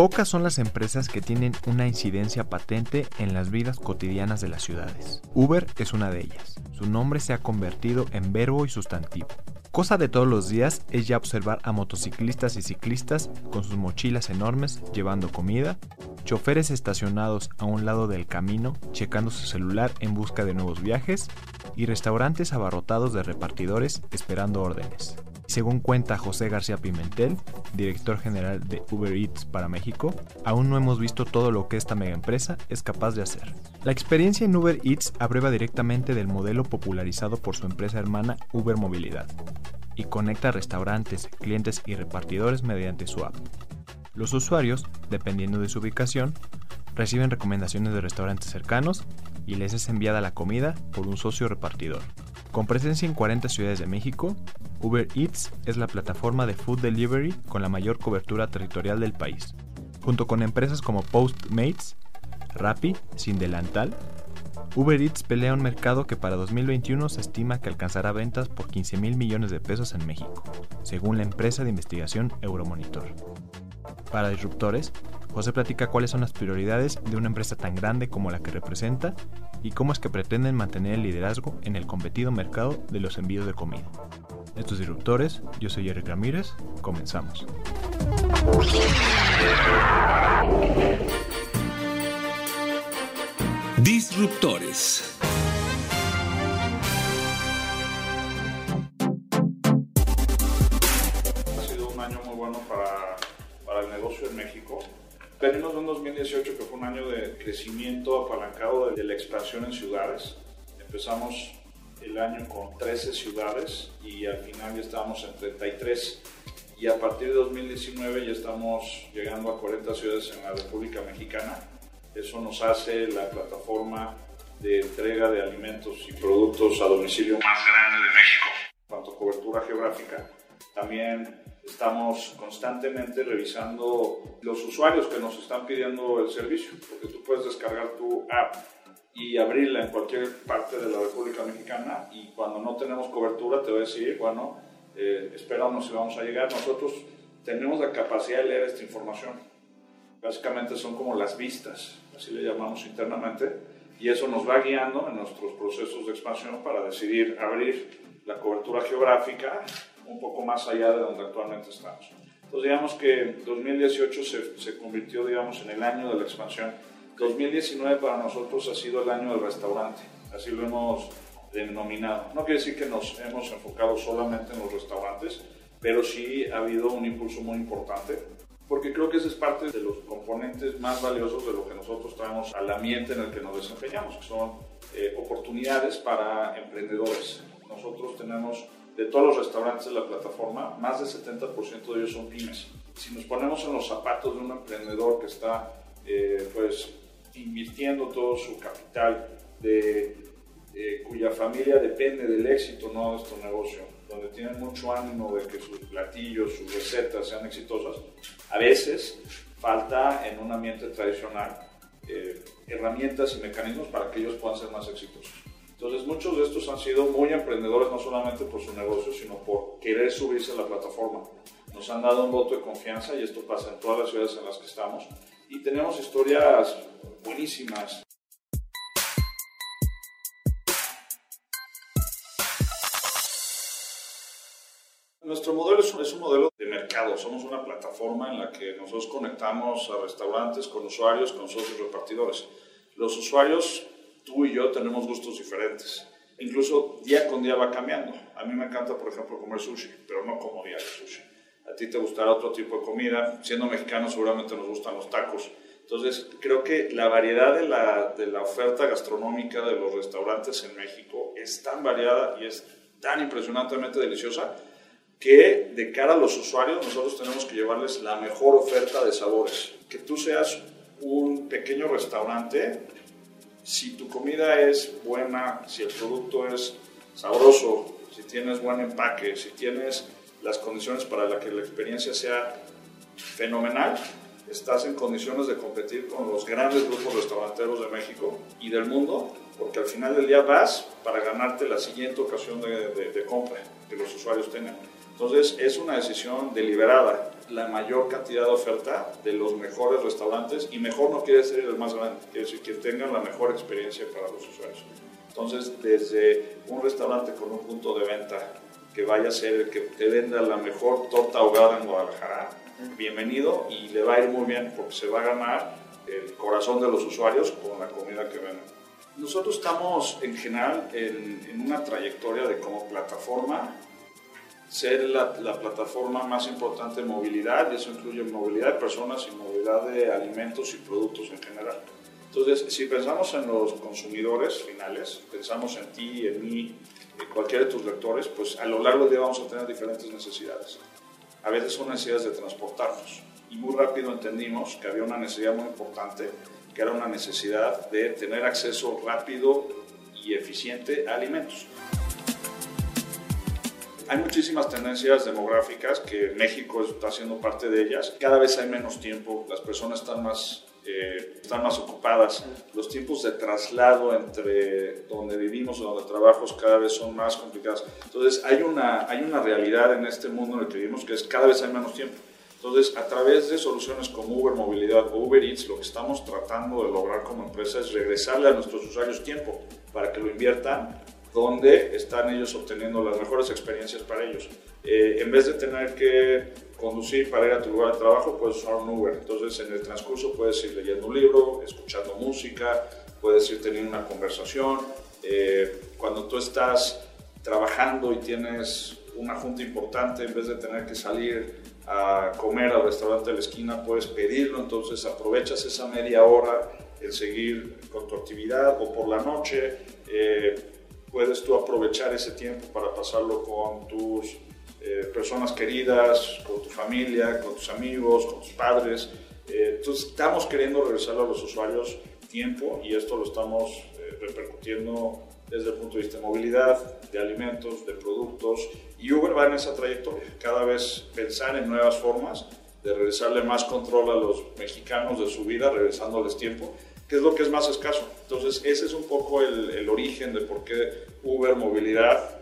Pocas son las empresas que tienen una incidencia patente en las vidas cotidianas de las ciudades. Uber es una de ellas. Su nombre se ha convertido en verbo y sustantivo. Cosa de todos los días es ya observar a motociclistas y ciclistas con sus mochilas enormes llevando comida, choferes estacionados a un lado del camino checando su celular en busca de nuevos viajes y restaurantes abarrotados de repartidores esperando órdenes. Según cuenta José García Pimentel, director general de Uber Eats para México, aún no hemos visto todo lo que esta mega empresa es capaz de hacer. La experiencia en Uber Eats abreva directamente del modelo popularizado por su empresa hermana Uber Movilidad y conecta restaurantes, clientes y repartidores mediante su app. Los usuarios, dependiendo de su ubicación, reciben recomendaciones de restaurantes cercanos y les es enviada la comida por un socio repartidor. Con presencia en 40 ciudades de México, Uber Eats es la plataforma de food delivery con la mayor cobertura territorial del país. Junto con empresas como Postmates, Rappi, Sin Delantal, Uber Eats pelea un mercado que para 2021 se estima que alcanzará ventas por 15 mil millones de pesos en México, según la empresa de investigación Euromonitor. Para disruptores, José platica cuáles son las prioridades de una empresa tan grande como la que representa y cómo es que pretenden mantener el liderazgo en el competido mercado de los envíos de comida. Estos disruptores, yo soy Eric Ramírez, comenzamos. Disruptores. 2018 que fue un año de crecimiento apalancado de, la expansión en ciudades. Empezamos el año con 13 ciudades y al final ya estábamos en 33 y a partir de 2019 ya estamos llegando a 40 ciudades en la República Mexicana. Eso nos hace la plataforma de entrega de alimentos y productos a domicilio más grande de México. En cuanto a cobertura geográfica, también estamos constantemente revisando los usuarios que nos están pidiendo el servicio, porque tú puedes descargar tu app y abrirla en cualquier parte de la República Mexicana y cuando no tenemos cobertura te voy a decir, bueno, eh, esperamos si vamos a llegar. Nosotros tenemos la capacidad de leer esta información. Básicamente son como las vistas, así le llamamos internamente, y eso nos va guiando en nuestros procesos de expansión para decidir abrir la cobertura geográfica un poco más allá de donde actualmente estamos. Entonces digamos que 2018 se, se convirtió digamos en el año de la expansión 2019 para nosotros ha sido el año del restaurante, así lo hemos denominado. No quiere decir que nos hemos enfocado solamente en los restaurantes, pero sí ha habido un impulso muy importante, porque creo que ese es parte de los componentes más valiosos de lo que nosotros traemos al ambiente en el que nos desempeñamos, que son eh, oportunidades para emprendedores. Nosotros tenemos de todos los restaurantes de la plataforma, más del 70% de ellos son pymes. Si nos ponemos en los zapatos de un emprendedor que está eh, pues invirtiendo todo su capital, cuya familia depende del éxito ¿no? de nuestro negocio, donde tienen mucho ánimo de que sus platillos, sus recetas sean exitosas, a veces falta en un ambiente tradicional eh, herramientas y mecanismos para que ellos puedan ser más exitosos. Entonces muchos de estos han sido muy emprendedores, no solamente por su negocio, sino por querer subirse a la plataforma. Nos han dado un voto de confianza y esto pasa en todas las ciudades en las que estamos. Y tenemos historias buenísimas. Nuestro modelo es un, es un, modelo de mercado, somos una plataforma en la que nosotros conectamos a restaurantes con usuarios, con socios repartidores. Los usuarios, tú y yo, tenemos gustos diferentes. Incluso día con día va cambiando. A mí me encanta, por ejemplo, comer sushi, pero no como diario sushi. A ti te gustará otro tipo de comida. Siendo mexicano seguramente nos gustan los tacos. Entonces, creo que la variedad de la, de la, oferta gastronómica de los restaurantes en México es tan variada y es tan impresionantemente deliciosa que de cara a los usuarios nosotros tenemos que llevarles la mejor oferta de sabores. Que tú seas un pequeño restaurante, si tu comida es buena, si el producto es sabroso, si tienes buen empaque, si tienes las condiciones para la que la experiencia sea fenomenal, estás en condiciones de competir con los grandes grupos restauranteros de México y del mundo, porque al final del día vas para ganarte la siguiente ocasión de, de compra que los usuarios tengan. Entonces es una decisión deliberada, la mayor cantidad de oferta de los mejores restaurantes y mejor no quiere decir el más grande, quiere decir que tengan la mejor experiencia para los usuarios. Entonces desde un restaurante con un punto de venta que vaya a ser el que te venda la mejor torta ahogada en Guadalajara, bienvenido y le va a ir muy bien porque se va a ganar el corazón de los usuarios con la comida que venden. Nosotros estamos en general en, en una trayectoria de como plataforma ser la, la, plataforma más importante en movilidad, y eso incluye movilidad de personas y movilidad de alimentos y productos en general. Entonces, si pensamos en los consumidores finales, pensamos en ti, en mí, en cualquiera de tus lectores, pues a lo largo del día vamos a tener diferentes necesidades. A veces son necesidades de transportarnos. Y muy rápido entendimos que había una necesidad muy importante, que era una necesidad de tener acceso rápido y eficiente a alimentos. Hay muchísimas tendencias demográficas que México está siendo parte de ellas. Cada vez hay menos tiempo, las personas están más, eh, están más ocupadas, los tiempos de traslado entre donde vivimos o donde trabajamos cada vez son más complicados. Entonces hay una, hay una realidad en este mundo en el que vivimos que es cada vez hay menos tiempo. Entonces, a través de soluciones como Uber Movilidad o Uber Eats, lo que estamos tratando de lograr como empresa es regresarle a nuestros usuarios tiempo para que lo inviertan donde están ellos obteniendo las mejores experiencias para ellos. Eh, en vez de tener que conducir para ir a tu lugar de trabajo, puedes usar un Uber. Entonces, en el transcurso puedes ir leyendo un libro, escuchando música, puedes ir teniendo una conversación. Eh, cuando tú estás trabajando y tienes una junta importante, en vez de tener que salir a comer al restaurante de la esquina, puedes pedirlo, entonces aprovechas esa media hora en seguir con tu actividad o por la noche. Eh, puedes tú aprovechar ese tiempo para pasarlo con tus eh, personas queridas, con tu familia, con tus amigos, con tus padres. Eh, entonces estamos queriendo regresar a los usuarios tiempo y esto lo estamos eh, repercutiendo desde el punto de vista de movilidad, de alimentos, de productos. Y Uber va en esa trayectoria, cada vez pensar en nuevas formas de regresarle más control a los mexicanos de su vida, regresándoles tiempo ¿Qué es lo que es más escaso. Entonces, ese es un poco el, el origen de por qué Uber Movilidad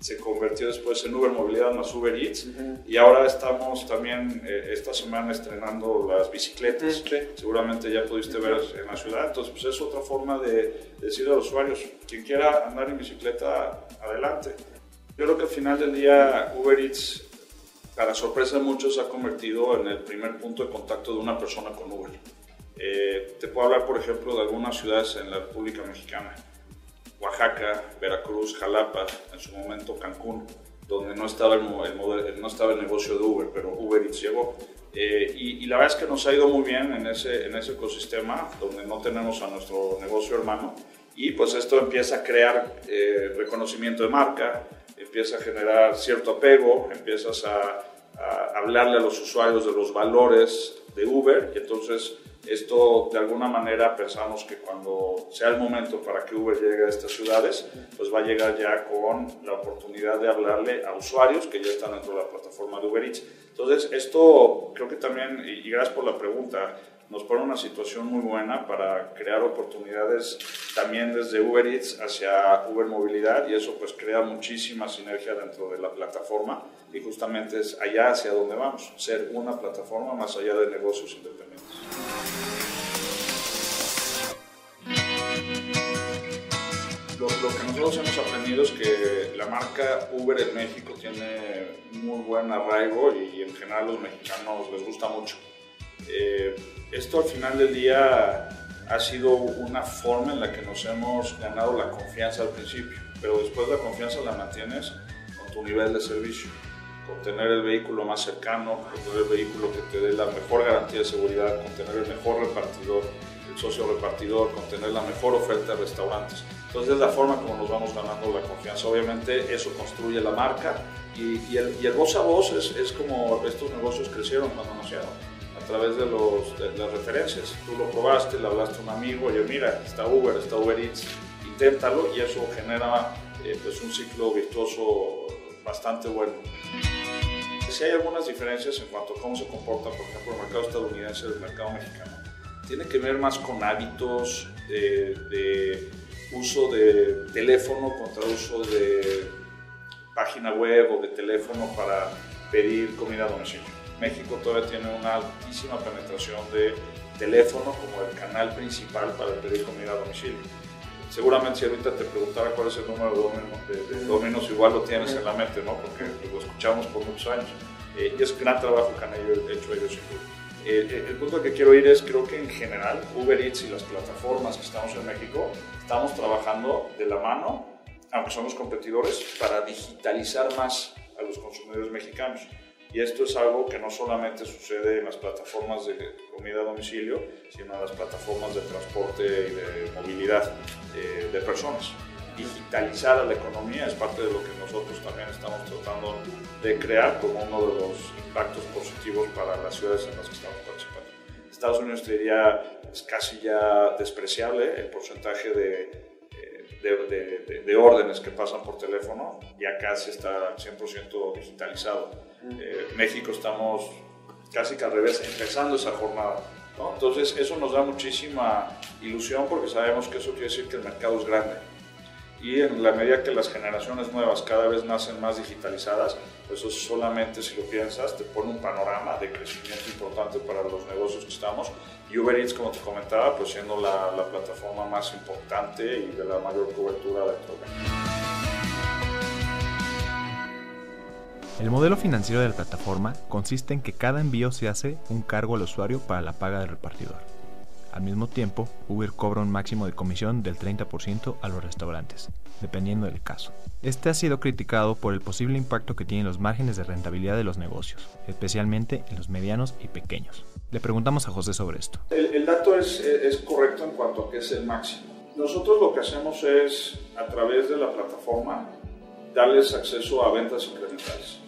se convirtió después en Uber Movilidad más Uber Eats y ahora estamos también eh, esta semana estrenando las bicicletas. Seguramente ya pudiste ver en la ciudad. Entonces, pues es otra forma de, decir a los usuarios, quien quiera andar en bicicleta, adelante. Yo creo que al final del día Uber Eats, para sorpresa de muchos, se ha convertido en el primer punto de contacto de una persona con Uber. Eh, te puedo hablar, por ejemplo, de algunas ciudades en la República Mexicana. Oaxaca, Veracruz, Jalapa, en su momento Cancún, donde no estaba el, no estaba el negocio de Uber, pero Uber Eats llegó. Eh, y, la verdad es que nos ha ido muy bien en ese, en ese ecosistema, donde no tenemos a nuestro negocio hermano. Y pues esto empieza a crear eh, reconocimiento de marca, empieza a generar cierto apego, empiezas a, a hablarle a los usuarios de los valores de Uber y entonces esto de alguna manera pensamos que cuando sea el momento para que Uber llegue a estas ciudades, pues va a llegar ya con la oportunidad de hablarle a usuarios que ya están dentro de la plataforma de Uber Eats. Entonces, esto creo que también, y gracias por la pregunta, nos pone una situación muy buena para crear oportunidades también desde Uber Eats hacia Uber Movilidad y eso pues crea muchísima sinergia dentro de la plataforma y justamente es allá hacia donde vamos, ser una plataforma más allá de negocios independientes. Lo, lo, que nosotros hemos aprendido es que la marca Uber en México tiene muy buen arraigo y en general los mexicanos les gusta mucho. Eh, esto al final del día ha sido una forma en la que nos hemos ganado la confianza al principio, pero después la confianza la mantienes con tu nivel de servicio, con tener el vehículo más cercano, con tener el vehículo que te dé la mejor garantía de seguridad, con tener el mejor repartidor, el socio repartidor, con tener la mejor oferta de restaurantes. Entonces es la forma como nos vamos ganando la confianza. Obviamente eso construye la marca y, y, el, y el, voz a voz es, es, como estos negocios crecieron cuando nacieron, través de, los, de, las referencias. Tú lo probaste, le hablaste a un amigo, oye mira, está Uber, está Uber Eats, inténtalo y eso genera eh, pues un ciclo virtuoso bastante bueno. Si hay algunas diferencias en cuanto a cómo se comporta, por ejemplo, el mercado estadounidense y el mercado mexicano, tiene que ver más con hábitos de, de uso de teléfono contra uso de página web o de teléfono para pedir comida a domicilio. México todavía tiene una altísima penetración de teléfono como el canal principal para pedir comida a domicilio. Seguramente si ahorita te preguntara cuál es el número de, dominos, igual lo tienes en la mente, ¿no? Porque lo escuchamos por muchos años. Eh, y es gran trabajo que han hecho ellos duda. Eh, el punto que quiero ir es, creo que en general Uber Eats y las plataformas que estamos en México, estamos trabajando de la mano, aunque somos competidores, para digitalizar más a los consumidores mexicanos. Y esto es algo que no solamente sucede en las plataformas de comida a domicilio, sino en las plataformas de transporte y de movilidad eh, de personas. Digitalizar a la economía es parte de lo que nosotros también estamos tratando de crear como uno de los impactos positivos para las ciudades en las que estamos participando. Estados Unidos te diría es casi ya despreciable el porcentaje de de, de, de, órdenes que pasan por teléfono y acá se está 100% digitalizado. Eh, México estamos casi que al revés, empezando esa jornada. ¿no? Entonces eso nos da muchísima ilusión porque sabemos que eso quiere decir que el mercado es grande. Y en la medida que las generaciones nuevas cada vez nacen más digitalizadas, eso solamente si lo piensas te pone un panorama de crecimiento importante para los negocios que estamos. Y Uber Eats, como te comentaba, pues siendo la, la plataforma más importante y de la mayor cobertura dentro de. El modelo financiero de la plataforma consiste en que cada envío se hace un cargo al usuario para la paga del repartidor. Al mismo tiempo, Uber cobra un máximo de comisión del 30% a los restaurantes, dependiendo del caso. Este ha sido criticado por el posible impacto que tienen los márgenes de rentabilidad de los negocios, especialmente en los medianos y pequeños. Le preguntamos a José sobre esto. El, dato es, es, correcto en cuanto a que es el máximo. Nosotros lo que hacemos es, a través de la plataforma, darles acceso a ventas incrementales.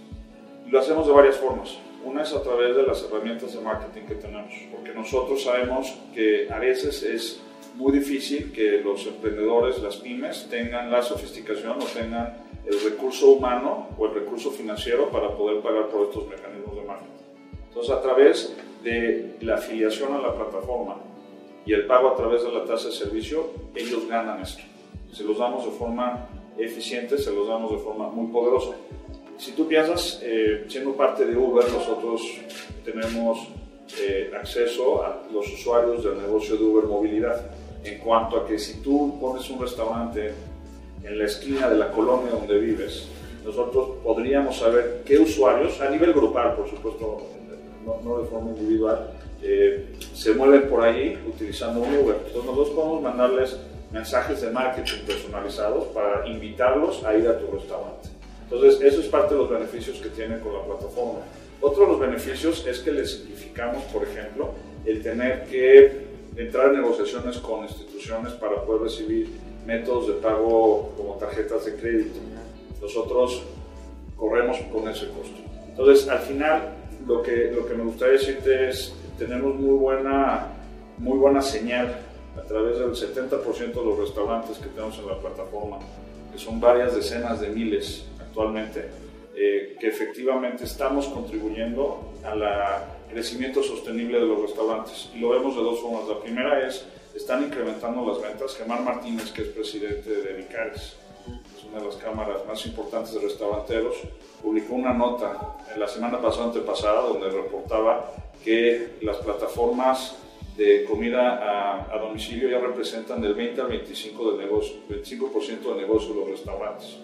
Lo hacemos de varias formas. Una es a través de las herramientas de marketing que tenemos, porque nosotros sabemos que a veces es muy difícil que los emprendedores, las pymes, tengan la sofisticación o tengan el recurso humano o el recurso financiero para poder pagar por estos mecanismos de marketing. Entonces, a través de la afiliación a la plataforma y el pago a través de la tasa de servicio, ellos ganan esto. Se los damos de forma eficiente, se los damos de forma muy poderosa. Si tú piensas, eh, siendo parte de Uber, nosotros tenemos eh, acceso a los usuarios del negocio de Uber Movilidad. En cuanto a que si tú pones un restaurante en la esquina de la colonia donde vives, nosotros podríamos saber qué usuarios, a nivel grupal, por supuesto, no, no de forma individual, eh, se mueven por ahí utilizando un Uber. Entonces nosotros podemos mandarles mensajes de marketing personalizados para invitarlos a ir a tu restaurante. Entonces, eso es parte de los beneficios que tienen con la plataforma. Otro de los beneficios es que le simplificamos, por ejemplo, el tener que entrar en negociaciones con instituciones para poder recibir métodos de pago como tarjetas de crédito. Nosotros corremos con ese costo. Entonces, al final, lo que, lo que me gustaría decirte es, tenemos muy buena, muy buena señal a través del 70% de los restaurantes que tenemos en la plataforma, que son varias decenas de miles actualmente, eh, que efectivamente estamos contribuyendo al crecimiento sostenible de los restaurantes. Y lo vemos de dos formas. La primera es, están incrementando las ventas. Gemar Martínez, que es presidente de Vicares, es una de las cámaras más importantes de restauranteros, publicó una nota en la semana pasada, antepasada, donde reportaba que las plataformas de comida a, a, domicilio ya representan del 20 al 25%, de negocio, 25 de negocio de los restaurantes.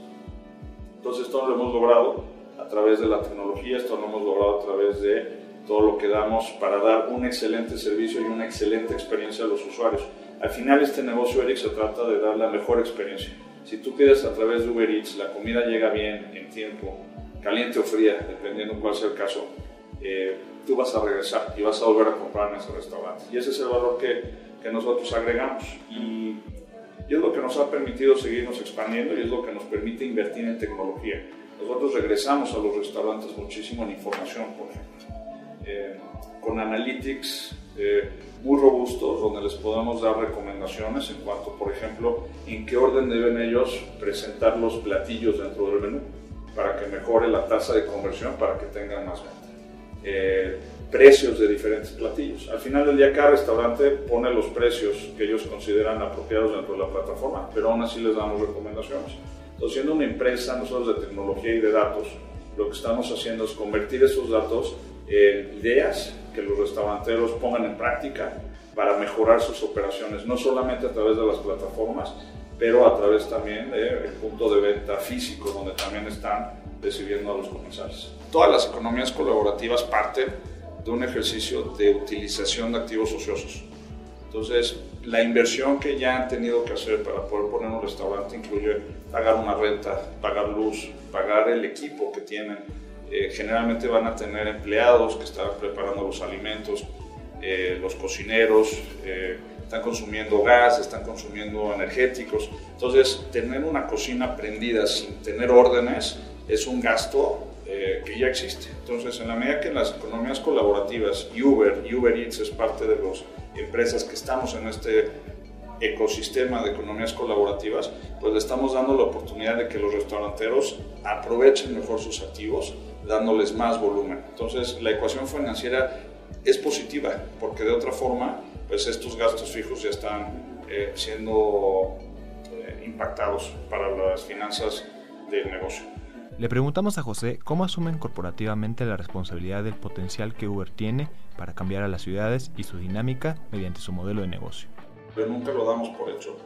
Entonces esto lo hemos logrado a través de la tecnología, esto lo hemos logrado a través de todo lo que damos para dar un excelente servicio y una excelente experiencia a los usuarios. Al final este negocio, Eric, se trata de dar la mejor experiencia. Si tú pides a través de Uber Eats, la comida llega bien, en tiempo, caliente o fría, dependiendo cuál sea el caso, eh, tú vas a regresar y vas a volver a comprar en ese restaurante. Y ese es el valor que que nosotros agregamos. Y, y es lo que nos ha permitido seguirnos expandiendo y es lo que nos permite invertir en tecnología. Nosotros regresamos a los restaurantes muchísimo en información, por ejemplo. Eh, con analytics eh, muy robustos donde les podemos dar recomendaciones en cuanto, por ejemplo, en qué orden deben ellos presentar los platillos dentro del menú para que mejore la tasa de conversión, para que tengan más venta. Eh, precios de diferentes platillos. Al final del día cada restaurante pone los precios que ellos consideran apropiados dentro de la plataforma, pero aún así les damos recomendaciones. Entonces, siendo una empresa nosotros de tecnología y de datos, lo que estamos haciendo es convertir esos datos en ideas que los restauranteros pongan en práctica para mejorar sus operaciones, no solamente a través de las plataformas, pero a través también del punto de venta físico, donde también están recibiendo a los comensales. Todas las economías colaborativas parten de un ejercicio de utilización de activos ociosos. Entonces, la inversión que ya han tenido que hacer para poder poner un restaurante incluye pagar una renta, pagar luz, pagar el equipo que tienen. Eh, generalmente van a tener empleados que están preparando los alimentos, eh, los cocineros, eh, están consumiendo gas, están consumiendo energéticos. Entonces, tener una cocina prendida sin tener órdenes es un gasto que ya existe. Entonces, en la medida que en las economías colaborativas, Uber y Uber Eats es parte de las empresas que estamos en este ecosistema de economías colaborativas, pues le estamos dando la oportunidad de que los restauranteros aprovechen mejor sus activos, dándoles más volumen. Entonces, la ecuación financiera es positiva, porque de otra forma, pues estos gastos fijos ya están eh, siendo eh, impactados para las finanzas del negocio. Le preguntamos a José cómo asumen corporativamente la responsabilidad del potencial que Uber tiene para cambiar a las ciudades y su dinámica mediante su modelo de negocio. Pero nunca lo damos por hecho,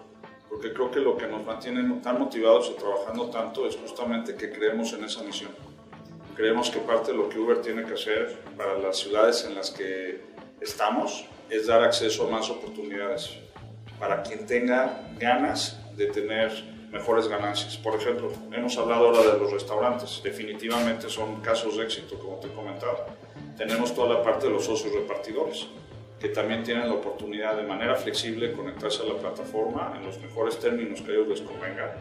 porque creo que lo que nos mantiene tan motivados y trabajando tanto es justamente que creemos en esa misión. Creemos que parte de lo que Uber tiene que hacer para las ciudades en las que estamos es dar acceso a más oportunidades para quien tenga ganas de tener mejores ganancias. Por ejemplo, hemos hablado ahora de los restaurantes. Definitivamente son casos de éxito, como te he comentado. Tenemos toda la parte de los socios repartidores, que también tienen la oportunidad de manera flexible conectarse a la plataforma en los mejores términos que a ellos les convenga,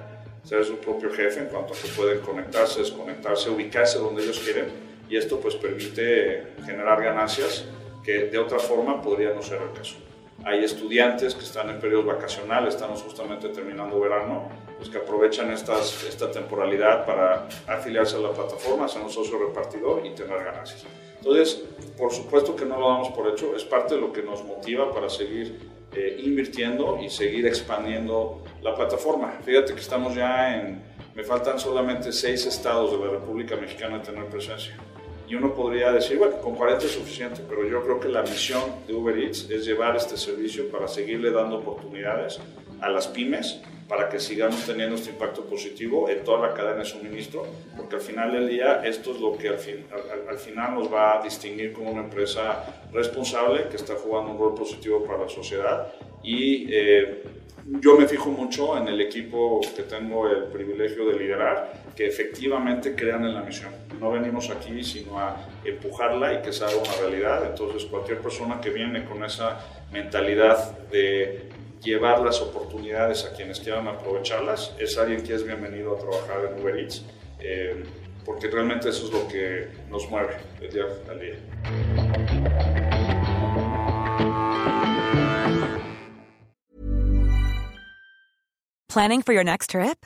ser su propio jefe en cuanto a que pueden conectarse, desconectarse, ubicarse donde ellos quieren y esto pues permite generar ganancias que de otra forma podría no ser el caso. Hay estudiantes que están en periodos vacacionales, estamos justamente terminando verano, pues que aprovechan estas, esta temporalidad para afiliarse a la plataforma, ser un socio repartidor y tener ganancias. Entonces, por supuesto que no lo damos por hecho, es parte de lo que nos motiva para seguir eh, invirtiendo y seguir expandiendo la plataforma. Fíjate que estamos ya en, me faltan solamente seis estados de la República Mexicana de tener presencia. Y uno podría decir, bueno, con 40 es suficiente, pero yo creo que la misión de Uber Eats es llevar este servicio para seguirle dando oportunidades a las pymes para que sigamos teniendo este impacto positivo en toda la cadena de suministro, porque al final del día esto es lo que al, fin, al, final nos va a distinguir como una empresa responsable que está jugando un rol positivo para la sociedad. Y eh, yo me fijo mucho en el equipo que tengo el privilegio de liderar, que efectivamente crean en la misión. No venimos aquí sino a empujarla y que se haga una realidad. Entonces cualquier persona que viene con esa mentalidad de llevar las oportunidades a quienes quieran aprovecharlas, es alguien que es bienvenido a trabajar en Uber Eats, eh, porque realmente eso es lo que nos mueve el día día. Planning for your next trip?